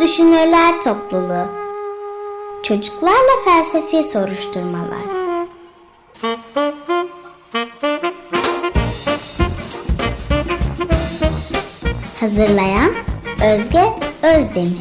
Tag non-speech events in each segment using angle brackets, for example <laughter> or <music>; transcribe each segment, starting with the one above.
Düşünürler Topluluğu Çocuklarla Felsefi Soruşturmalar Hazırlayan Özge Özdemir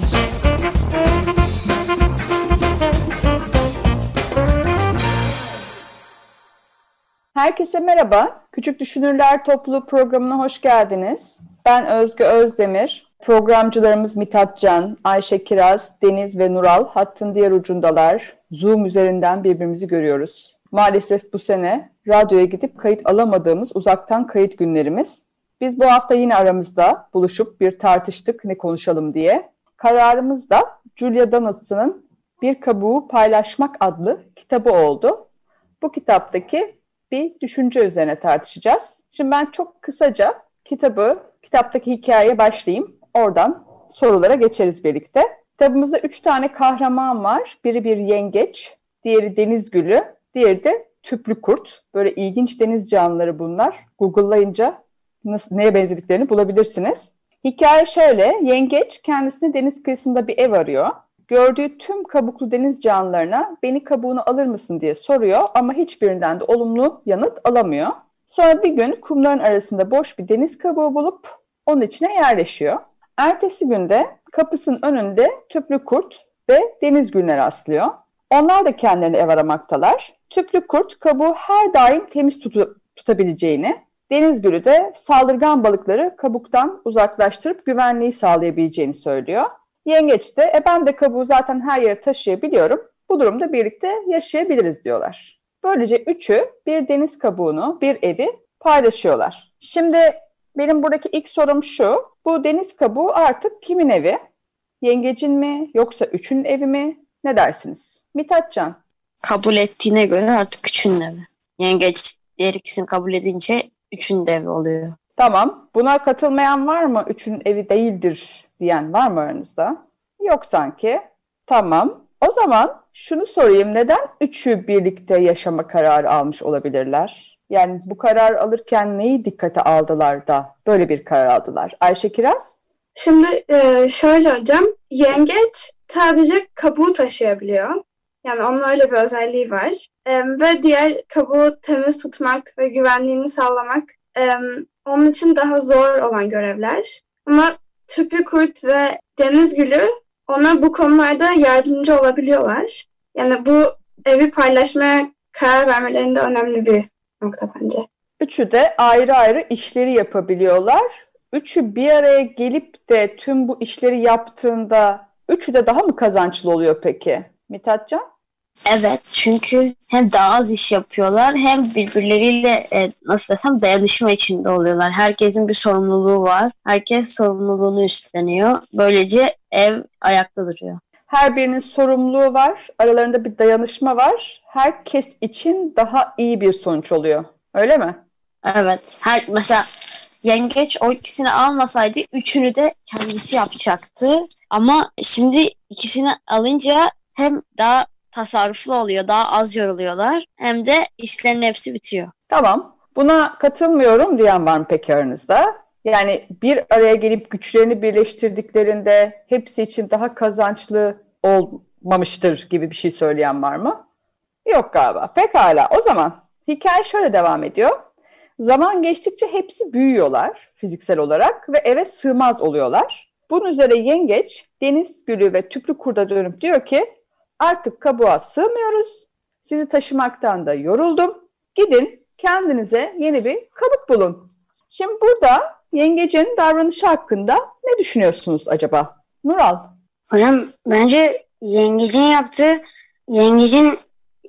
Herkese merhaba. Küçük Düşünürler Topluluğu programına hoş geldiniz. Ben Özge Özdemir. Programcılarımız Mithat Can, Ayşe Kiraz, Deniz ve Nural hattın diğer ucundalar. Zoom üzerinden birbirimizi görüyoruz. Maalesef bu sene radyoya gidip kayıt alamadığımız uzaktan kayıt günlerimiz. Biz bu hafta yine aramızda buluşup bir tartıştık ne konuşalım diye. Kararımız da Julia Donaldson'ın Bir Kabuğu Paylaşmak adlı kitabı oldu. Bu kitaptaki bir düşünce üzerine tartışacağız. Şimdi ben çok kısaca kitabı, kitaptaki hikayeye başlayayım. Oradan sorulara geçeriz birlikte. Kitabımızda üç tane kahraman var. Biri bir yengeç, diğeri deniz gülü, diğeri de tüplü kurt. Böyle ilginç deniz canlıları bunlar. Google'layınca nasıl, neye benzediklerini bulabilirsiniz. Hikaye şöyle, yengeç kendisine deniz kıyısında bir ev arıyor. Gördüğü tüm kabuklu deniz canlılarına beni kabuğunu alır mısın diye soruyor ama hiçbirinden de olumlu yanıt alamıyor. Sonra bir gün kumların arasında boş bir deniz kabuğu bulup onun içine yerleşiyor. Ertesi günde kapısının önünde tüplü kurt ve deniz gülüne rastlıyor. Onlar da kendilerini ev aramaktalar. Tüplü kurt kabuğu her daim temiz tutu, tutabileceğini, deniz gülü de saldırgan balıkları kabuktan uzaklaştırıp güvenliği sağlayabileceğini söylüyor. Yengeç de e ben de kabuğu zaten her yere taşıyabiliyorum. Bu durumda birlikte yaşayabiliriz diyorlar. Böylece üçü bir deniz kabuğunu, bir evi paylaşıyorlar. Şimdi benim buradaki ilk sorum şu. Bu deniz kabuğu artık kimin evi? Yengecin mi yoksa üçün evi mi? Ne dersiniz? Mithatcan. Kabul ettiğine göre artık üçün evi. Yengeç diğer ikisini kabul edince üçün de evi oluyor. Tamam. Buna katılmayan var mı? Üçün evi değildir diyen var mı aranızda? Yok sanki. Tamam. O zaman şunu sorayım. Neden üçü birlikte yaşama kararı almış olabilirler? Yani bu karar alırken neyi dikkate aldılar da böyle bir karar aldılar? Ayşe Kiraz? Şimdi e, şöyle hocam, yengeç sadece kabuğu taşıyabiliyor. Yani onun öyle bir özelliği var. E, ve diğer kabuğu temiz tutmak ve güvenliğini sağlamak e, onun için daha zor olan görevler. Ama tüplü kurt ve deniz gülü ona bu konularda yardımcı olabiliyorlar. Yani bu evi paylaşmaya karar vermelerinde önemli bir nokta bence. Üçü de ayrı ayrı işleri yapabiliyorlar. Üçü bir araya gelip de tüm bu işleri yaptığında üçü de daha mı kazançlı oluyor peki? Mithatcan? Evet çünkü hem daha az iş yapıyorlar hem birbirleriyle e, nasıl desem dayanışma içinde oluyorlar. Herkesin bir sorumluluğu var. Herkes sorumluluğunu üstleniyor. Böylece ev ayakta duruyor. Her birinin sorumluluğu var. Aralarında bir dayanışma var. Herkes için daha iyi bir sonuç oluyor. Öyle mi? Evet. Her, mesela yengeç o ikisini almasaydı üçünü de kendisi yapacaktı. Ama şimdi ikisini alınca hem daha tasarruflu oluyor, daha az yoruluyorlar hem de işlerin hepsi bitiyor. Tamam. Buna katılmıyorum diyen var mı peki aranızda? Yani bir araya gelip güçlerini birleştirdiklerinde hepsi için daha kazançlı olmamıştır gibi bir şey söyleyen var mı? Yok galiba. Pekala. O zaman hikaye şöyle devam ediyor. Zaman geçtikçe hepsi büyüyorlar fiziksel olarak ve eve sığmaz oluyorlar. Bunun üzerine yengeç deniz gülü ve tüplü kurda dönüp diyor ki artık kabuğa sığmıyoruz. Sizi taşımaktan da yoruldum. Gidin kendinize yeni bir kabuk bulun. Şimdi burada yengecin davranışı hakkında ne düşünüyorsunuz acaba? Nural. Hocam bence yengecin yaptığı, yengecin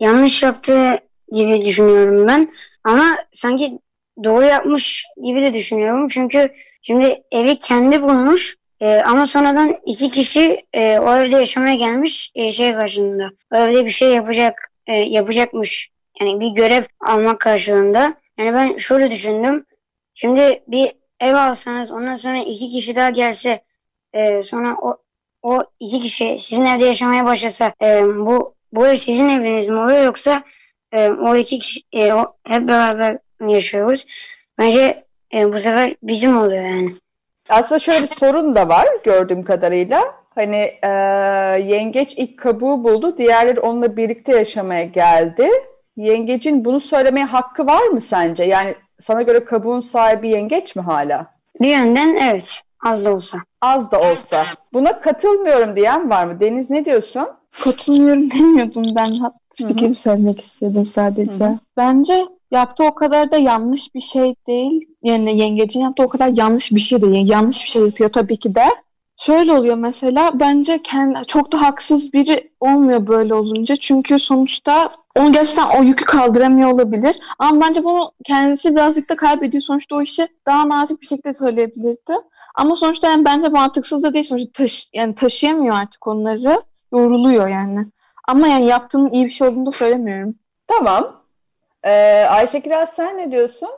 yanlış yaptığı gibi düşünüyorum ben. Ama sanki doğru yapmış gibi de düşünüyorum. Çünkü şimdi evi kendi bulmuş e, ama sonradan iki kişi e, o evde yaşamaya gelmiş e, şey karşılığında. O evde bir şey yapacak e, yapacakmış. Yani bir görev almak karşılığında. Yani ben şöyle düşündüm. Şimdi bir ev alsanız ondan sonra iki kişi daha gelse e, sonra o o iki kişi sizin evde yaşamaya başlasa e, bu bu ev sizin eviniz mi oluyor yoksa e, o iki kişi e, o, hep beraber yaşıyoruz. Bence e, bu sefer bizim oluyor yani. Aslında şöyle bir sorun da var gördüğüm kadarıyla. Hani e, yengeç ilk kabuğu buldu. Diğerleri onunla birlikte yaşamaya geldi. Yengecin bunu söylemeye hakkı var mı sence? Yani sana göre kabuğun sahibi yengeç mi hala? Bir yönden evet az da olsa. Az da olsa. Buna katılmıyorum diyen var mı? Deniz ne diyorsun? Katılmıyorum <laughs> demiyordum ben. Fikrimi söylemek istedim sadece. Hı hı. Bence yaptığı o kadar da yanlış bir şey değil. Yani yengecin yaptığı o kadar yanlış bir şey değil. Yani yanlış bir şey yapıyor tabii ki de. Şöyle oluyor mesela bence kendi, çok da haksız biri olmuyor böyle olunca. Çünkü sonuçta onu gerçekten o yükü kaldıramıyor olabilir. Ama bence bunu kendisi birazcık da kaybediyor. Sonuçta o işi daha nazik bir şekilde söyleyebilirdi. Ama sonuçta yani bence mantıksız da değil. Sonuçta taşı, yani taşıyamıyor artık onları. Yoruluyor yani. Ama yani yaptığının iyi bir şey olduğunu da söylemiyorum. Tamam. Ee, Ayşe Kiraz sen ne diyorsun?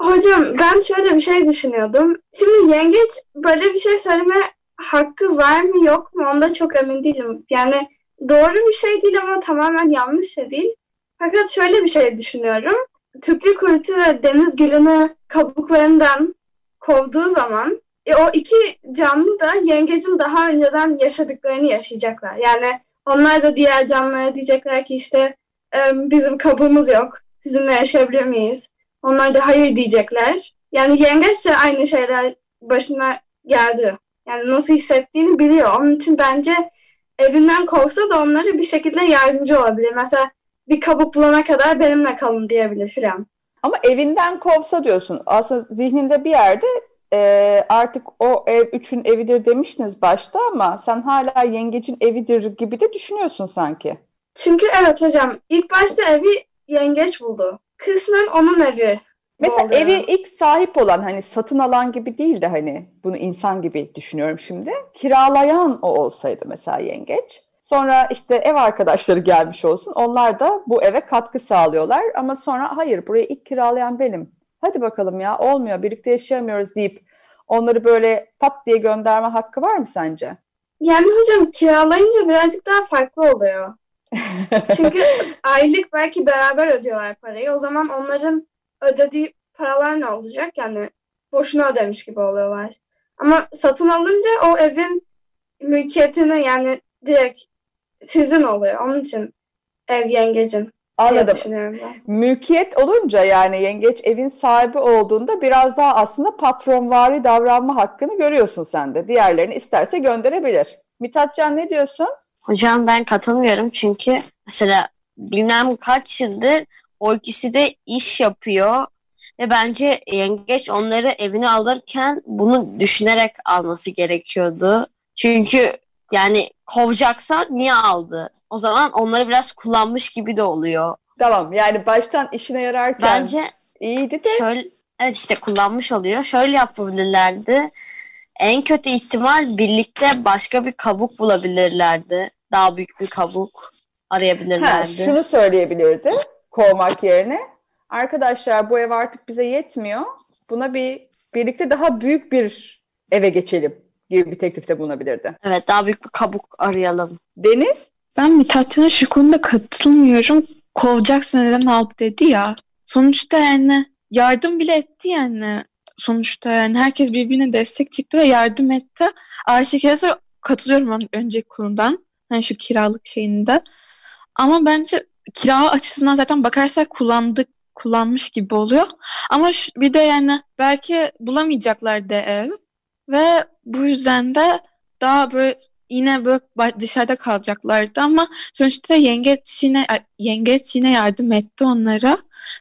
Hocam ben şöyle bir şey düşünüyordum. Şimdi yengeç böyle bir şey söyleme hakkı var mı yok mu onda çok emin değilim. Yani doğru bir şey değil ama tamamen yanlış da değil. Fakat şöyle bir şey düşünüyorum. Tüplü kuytu ve deniz gülünü kabuklarından kovduğu zaman e, o iki canlı da yengecin daha önceden yaşadıklarını yaşayacaklar. Yani onlar da diğer canlılara diyecekler ki işte "E, bizim kabuğumuz yok. Sizinle yaşayabilir miyiz? Onlar da hayır diyecekler. Yani yengeç de aynı şeyler başına geldi. Yani nasıl hissettiğini biliyor. Onun için bence evinden kovsa da onlara bir şekilde yardımcı olabilir. Mesela bir kabuk bulana kadar benimle kalın diyebilir filan. Ama evinden kovsa diyorsun. Aslında zihninde bir yerde e, artık o ev üçün evidir demiştiniz başta ama sen hala yengecin evidir gibi de düşünüyorsun sanki. Çünkü evet hocam ilk başta evi yengeç buldu. Kısmen onun evi. Mesela oldu. evi ilk sahip olan hani satın alan gibi değil de hani bunu insan gibi düşünüyorum şimdi. Kiralayan o olsaydı mesela yengeç. Sonra işte ev arkadaşları gelmiş olsun. Onlar da bu eve katkı sağlıyorlar. Ama sonra hayır burayı ilk kiralayan benim. Hadi bakalım ya olmuyor birlikte yaşayamıyoruz deyip onları böyle pat diye gönderme hakkı var mı sence? Yani hocam kiralayınca birazcık daha farklı oluyor. <laughs> Çünkü aylık belki beraber ödüyorlar parayı. O zaman onların ödediği paralar ne olacak? Yani boşuna ödemiş gibi oluyorlar. Ama satın alınca o evin mülkiyetini yani direkt sizin oluyor. Onun için ev yengecin Anladım. Mülkiyet olunca yani yengeç evin sahibi olduğunda biraz daha aslında patronvari davranma hakkını görüyorsun sen de. Diğerlerini isterse gönderebilir. Mithatcan ne diyorsun? Hocam ben katılmıyorum çünkü mesela bilmem kaç yıldır o ikisi de iş yapıyor ve bence yengeç onları evine alırken bunu düşünerek alması gerekiyordu. Çünkü yani kovacaksan niye aldı? O zaman onları biraz kullanmış gibi de oluyor. Tamam yani baştan işine yararken Bence iyiydi de şöyle evet işte kullanmış oluyor. Şöyle yapabilirlerdi. En kötü ihtimal birlikte başka bir kabuk bulabilirlerdi. Daha büyük bir kabuk ha, arayabilirlerdi. şunu söyleyebilirdi kovmak yerine. Arkadaşlar bu ev artık bize yetmiyor. Buna bir birlikte daha büyük bir eve geçelim gibi bir teklifte bulunabilirdi. Evet daha büyük bir kabuk arayalım. Deniz Ben Mithatcan'a şu konuda katılmıyorum. Kovacaksın neden aldı dedi ya. Sonuçta yani yardım bile etti yani. Sonuçta yani herkes birbirine destek çıktı ve yardım etti. Ayşe Keza katılıyorum ben önceki konudan. Hani şu kiralık şeyinde. Ama bence kira açısından zaten bakarsak kullandık kullanmış gibi oluyor. Ama şu- bir de yani belki bulamayacaklar da ev ve bu yüzden de daha böyle yine böyle dışarıda kalacaklardı ama sonuçta yengeç yine yengeç yine yardım etti onlara.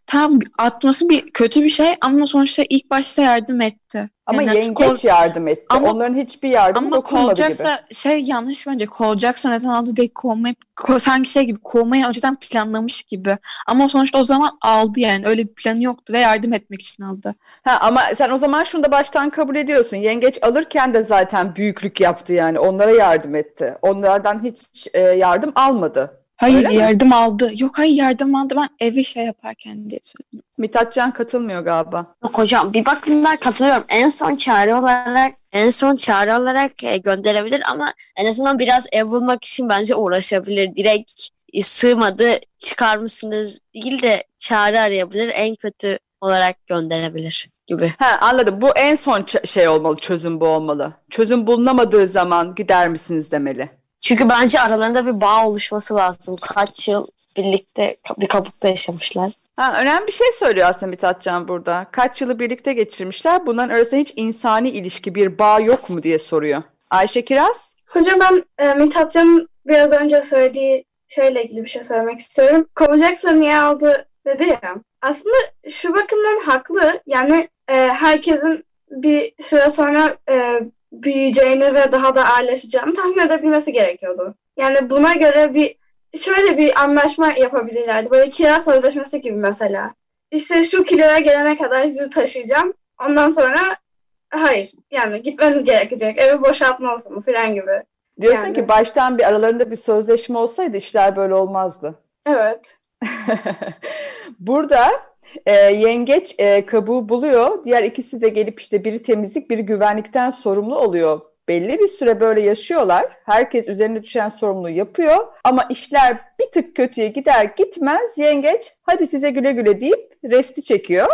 Tam atması bir kötü bir şey ama sonuçta ilk başta yardım etti. ama Yani yengeç kol- yardım etti. Ama- Onların hiçbir yardımı ama dokunmadı gibi. kovacaksa şey yanlış bence kovacaksa neden aldı değil kovmayı ko- sanki şey gibi kovmayı önceden planlamış gibi. Ama sonuçta o zaman aldı yani öyle bir planı yoktu ve yardım etmek için aldı. Ha, ama sen o zaman şunu da baştan kabul ediyorsun. Yengeç alırken de zaten büyüklük yaptı yani. Onlara yardım etti. Onlardan hiç e, yardım almadı. Hayır Öyle mi? yardım aldı. Yok hayır yardım aldı ben evi şey yaparken diye söyledim. Mithatcan katılmıyor galiba. Yok hocam bir bakımdan katılıyorum. En son çare olarak en son çare olarak e, gönderebilir ama en azından biraz ev bulmak için bence uğraşabilir. Direkt e, sığmadı çıkar mısınız değil de çare arayabilir. En kötü olarak gönderebilir gibi. Ha, anladım. Bu en son ç- şey olmalı, çözüm bu olmalı. Çözüm bulunamadığı zaman gider misiniz demeli. Çünkü bence aralarında bir bağ oluşması lazım. Kaç yıl birlikte bir kabukta yaşamışlar. Ha, önemli bir şey söylüyor aslında Mithatcan burada. Kaç yılı birlikte geçirmişler. Bunların arasında hiç insani ilişki, bir bağ yok mu diye soruyor. Ayşe Kiraz? Hocam ben e, Mithatcan'ın biraz önce söylediği şeyle ilgili bir şey söylemek istiyorum. Kovacaksa niye aldı dedi ya. Aslında şu bakımdan haklı. Yani e, herkesin bir süre sonra e, büyüyeceğini ve daha da ağırlaşacağını tahmin edebilmesi gerekiyordu. Yani buna göre bir şöyle bir anlaşma yapabilirlerdi. Böyle kira sözleşmesi gibi mesela. İşte şu kiloya gelene kadar sizi taşıyacağım. Ondan sonra hayır yani gitmeniz gerekecek. Evi boşaltmalısınız falan gibi. Diyorsun Yani. ki baştan bir aralarında bir sözleşme olsaydı işler böyle olmazdı. Evet. <laughs> Burada e, yengeç e, kabuğu buluyor. Diğer ikisi de gelip işte biri temizlik, biri güvenlikten sorumlu oluyor. Belli bir süre böyle yaşıyorlar. Herkes üzerine düşen sorumluluğu yapıyor. Ama işler bir tık kötüye gider gitmez yengeç hadi size güle güle deyip resti çekiyor.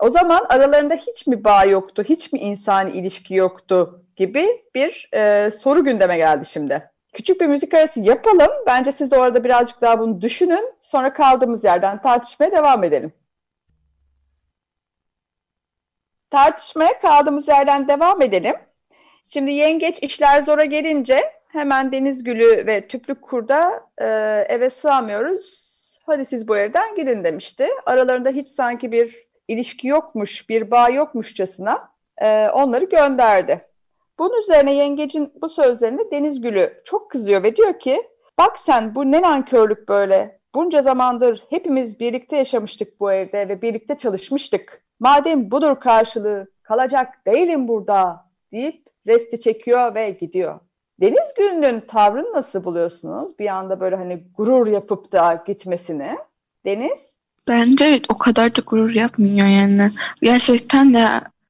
O zaman aralarında hiç mi bağ yoktu, hiç mi insani ilişki yoktu gibi bir e, soru gündeme geldi şimdi. Küçük bir müzik arası yapalım. Bence siz de orada birazcık daha bunu düşünün. Sonra kaldığımız yerden tartışmaya devam edelim. Tartışmaya kaldığımız yerden devam edelim. Şimdi yengeç işler zora gelince hemen Deniz Gülü ve Tüplük Kurda e, eve sığamıyoruz. Hadi siz bu evden gidin demişti. Aralarında hiç sanki bir ilişki yokmuş, bir bağ yokmuşçasına e, onları gönderdi. Bunun üzerine yengecin bu sözlerine Deniz Gülü çok kızıyor ve diyor ki bak sen bu ne nankörlük böyle. Bunca zamandır hepimiz birlikte yaşamıştık bu evde ve birlikte çalışmıştık. Madem budur karşılığı kalacak değilim burada deyip resti çekiyor ve gidiyor. Deniz Gül'ün tavrını nasıl buluyorsunuz? Bir anda böyle hani gurur yapıp da gitmesini. Deniz? Bence o kadar da gurur yapmıyor yani. Gerçekten de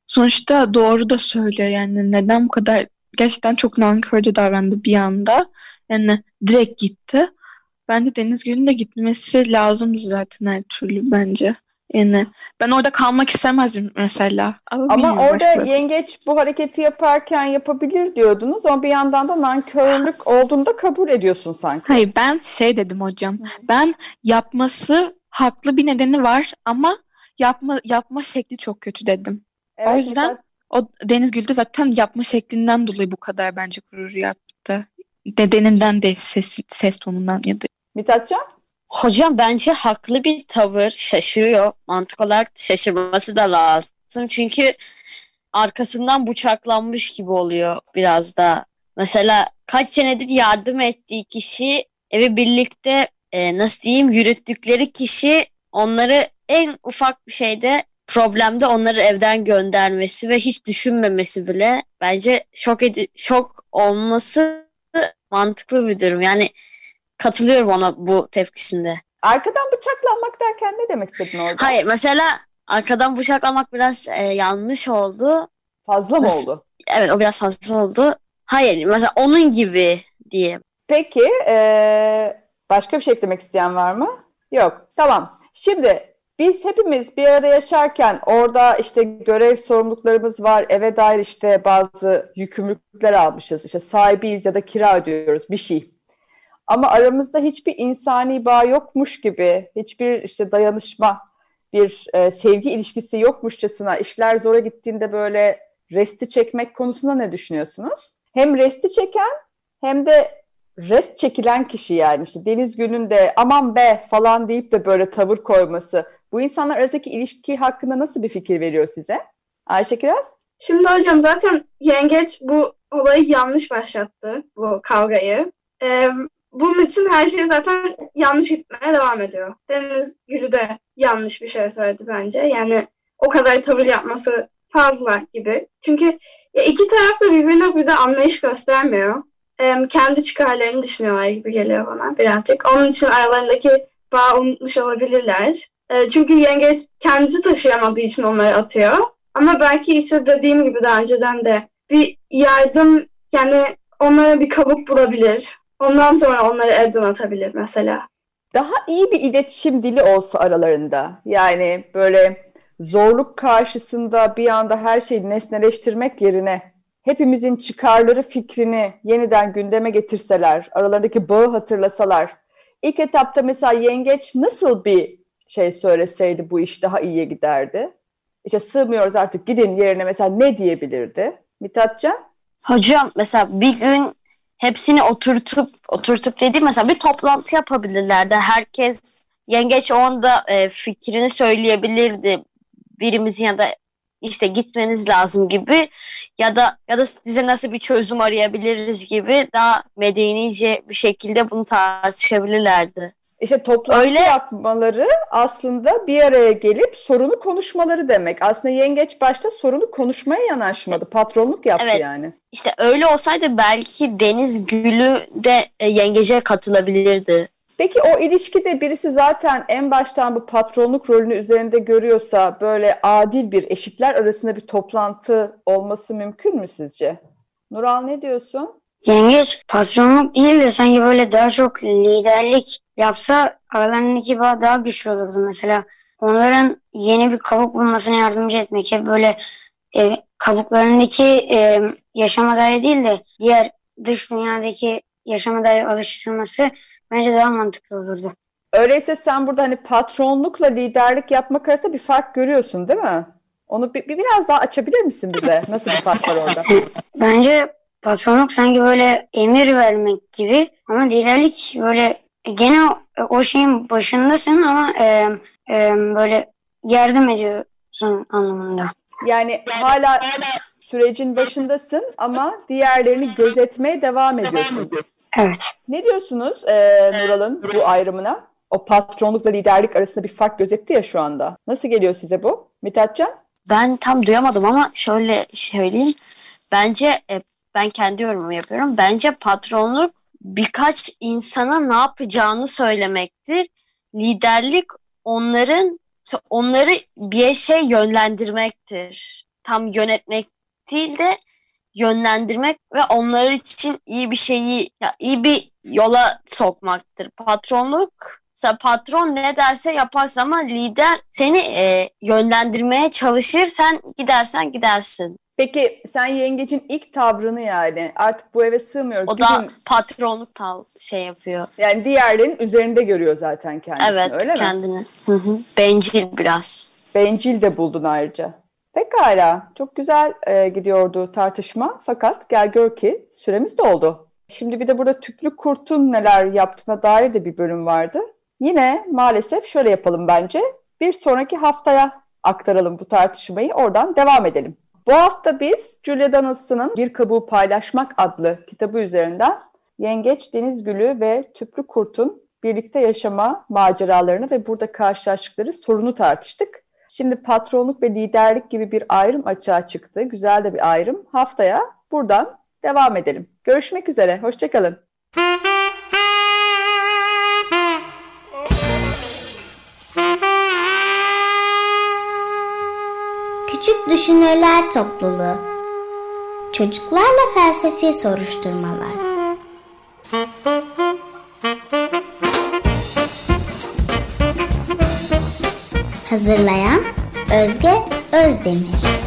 sonuçta doğru da söylüyor yani neden bu kadar gerçekten çok nankörce davrandı bir anda. Yani direkt gitti. Bence Deniz Gül'ün de gitmesi lazım zaten her türlü bence. Yani ben orada kalmak istemezdim mesela. Ama, Ama orada başka- yengeç bu hareketi yaparken yapabilir diyordunuz ama bir yandan da nankörlük olduğunu da kabul ediyorsun sanki. Hayır ben şey dedim hocam. Ben yapması haklı bir nedeni var ama yapma yapma şekli çok kötü dedim. Evet, yüzden- mesela O Deniz Gül de zaten yapma şeklinden dolayı bu kadar bence gurur yaptı. Nedeninden de ses, ses tonundan ya da Mithatcan? Hocam bence haklı bir tavır şaşırıyor. Mantık olarak şaşırması da lazım. Çünkü arkasından bıçaklanmış gibi oluyor biraz da. Mesela kaç senedir yardım ettiği kişi evi birlikte e, nasıl diyeyim yürüttükleri kişi onları en ufak bir şeyde problemde onları evden göndermesi ve hiç düşünmemesi bile bence şok edi şok olması mantıklı bir durum. Yani katılıyorum ona bu tepkisinde. Arkadan bıçaklanmak derken ne demek istedin orada? Hayır mesela arkadan bıçaklamak biraz e, yanlış oldu. Fazla mı oldu? Evet o biraz fazla oldu. Hayır mesela onun gibi diye. Peki eee, başka bir şey eklemek isteyen var mı? Yok. Tamam. Şimdi biz hepimiz bir arada yaşarken orada işte görev sorumluluklarımız var. Eve dair işte bazı yükümlülükler almışız. İşte sahibiyiz ya da kira ödüyoruz bir şey. Ama aramızda hiçbir insani bağ yokmuş gibi, hiçbir işte dayanışma, bir e, sevgi ilişkisi yokmuşçasına işler zora gittiğinde böyle resti çekmek konusunda ne düşünüyorsunuz? Hem resti çeken hem de rest çekilen kişi yani işte Deniz Gül'ün de aman be falan deyip de böyle tavır koyması. Bu insanlar arasındaki ilişki hakkında nasıl bir fikir veriyor size? Ayşe Kiraz? Şimdi hocam zaten yengeç bu olayı yanlış başlattı, bu kavgayı. Ee, bunun için her şey zaten yanlış gitmeye devam ediyor. Deniz Gülü de yanlış bir şey söyledi bence. Yani o kadar tavır yapması fazla gibi. Çünkü ya iki taraf da birbirine burada anlayış göstermiyor. Ee, kendi çıkarlarını düşünüyorlar gibi geliyor bana birazcık. Onun için aralarındaki bağ unutmuş olabilirler. Ee, çünkü yengeç kendisi taşıyamadığı için onları atıyor. Ama belki işte dediğim gibi daha önceden de bir yardım yani onlara bir kabuk bulabilir. Ondan sonra onları evden atabilir mesela. Daha iyi bir iletişim dili olsa aralarında. Yani böyle zorluk karşısında bir anda her şeyi nesneleştirmek yerine hepimizin çıkarları fikrini yeniden gündeme getirseler, aralarındaki bağı hatırlasalar, ilk etapta mesela yengeç nasıl bir şey söyleseydi bu iş daha iyiye giderdi? İşte sığmıyoruz artık gidin yerine mesela ne diyebilirdi? Mithatcan? Hocam mesela bir gün hepsini oturtup oturtup dediğim mesela bir toplantı yapabilirlerdi. Herkes yengeç o anda e, fikrini söyleyebilirdi. Birimizin ya da işte gitmeniz lazım gibi ya da ya da size nasıl bir çözüm arayabiliriz gibi daha medenice bir şekilde bunu tartışabilirlerdi. İşte toplantı Öyle... yapmaları aslında bir araya gelip sorunu konuşmaları demek. Aslında yengeç başta sorunu konuşmaya yanaşmadı. İşte, Patronluk yaptı evet, yani. İşte öyle olsaydı belki Deniz Gülü de e, yengece katılabilirdi. Peki o ilişkide birisi zaten en baştan bu patronluk rolünü üzerinde görüyorsa böyle adil bir eşitler arasında bir toplantı olması mümkün mü sizce? Nural ne diyorsun? Yengeç patronluk değil de sanki böyle daha çok liderlik yapsa aralarındaki bağ daha güçlü olurdu. Mesela onların yeni bir kabuk bulmasına yardımcı etmek. Hep böyle e, kabuklarındaki e, yaşama dair değil de diğer dış dünyadaki yaşama dair alıştırması bence daha mantıklı olurdu. Öyleyse sen burada hani patronlukla liderlik yapmak arasında bir fark görüyorsun değil mi? Onu bir, bir biraz daha açabilir misin bize? Nasıl bir fark var orada? Bence patronluk sanki böyle emir vermek gibi ama liderlik böyle gene o, o şeyin başındasın ama e, e, böyle yardım ediyorsun anlamında. Yani hala sürecin başındasın ama diğerlerini gözetmeye devam ediyorsun. Evet. Ne diyorsunuz e, Nural'ın bu ayrımına? O patronlukla liderlik arasında bir fark gözetti ya şu anda. Nasıl geliyor size bu Mithatcan? Ben tam duyamadım ama şöyle söyleyeyim. Bence e, ben kendi yorumumu yapıyorum. Bence patronluk birkaç insana ne yapacağını söylemektir. Liderlik onların onları bir şey yönlendirmektir. Tam yönetmek değil de yönlendirmek ve onlar için iyi bir şeyi, iyi bir yola sokmaktır. Patronluk Mesela patron ne derse yaparsın ama lider seni e, yönlendirmeye çalışır. Sen gidersen gidersin. Peki sen yengecin ilk tavrını yani artık bu eve sığmıyoruz. O Gidin. da patronluk tav şey yapıyor. Yani diğerlerin üzerinde görüyor zaten kendisini evet, öyle mi? kendini. Hı hı. Bencil biraz. Bencil de buldun ayrıca. Pekala. Çok güzel e, gidiyordu tartışma. Fakat gel gör ki süremiz doldu. Şimdi bir de burada tüplü kurtun neler yaptığına dair de bir bölüm vardı. Yine maalesef şöyle yapalım bence. Bir sonraki haftaya aktaralım bu tartışmayı. Oradan devam edelim. Bu hafta biz Julia Donaldson'ın Bir Kabuğu Paylaşmak adlı kitabı üzerinden Yengeç, Deniz Gülü ve Tüplü Kurt'un birlikte yaşama maceralarını ve burada karşılaştıkları sorunu tartıştık. Şimdi patronluk ve liderlik gibi bir ayrım açığa çıktı. Güzel de bir ayrım. Haftaya buradan devam edelim. Görüşmek üzere. Hoşçakalın. Düşünürler Topluluğu. Çocuklarla Felsefi Soruşturmalar. Hazırlayan Özge Özdemir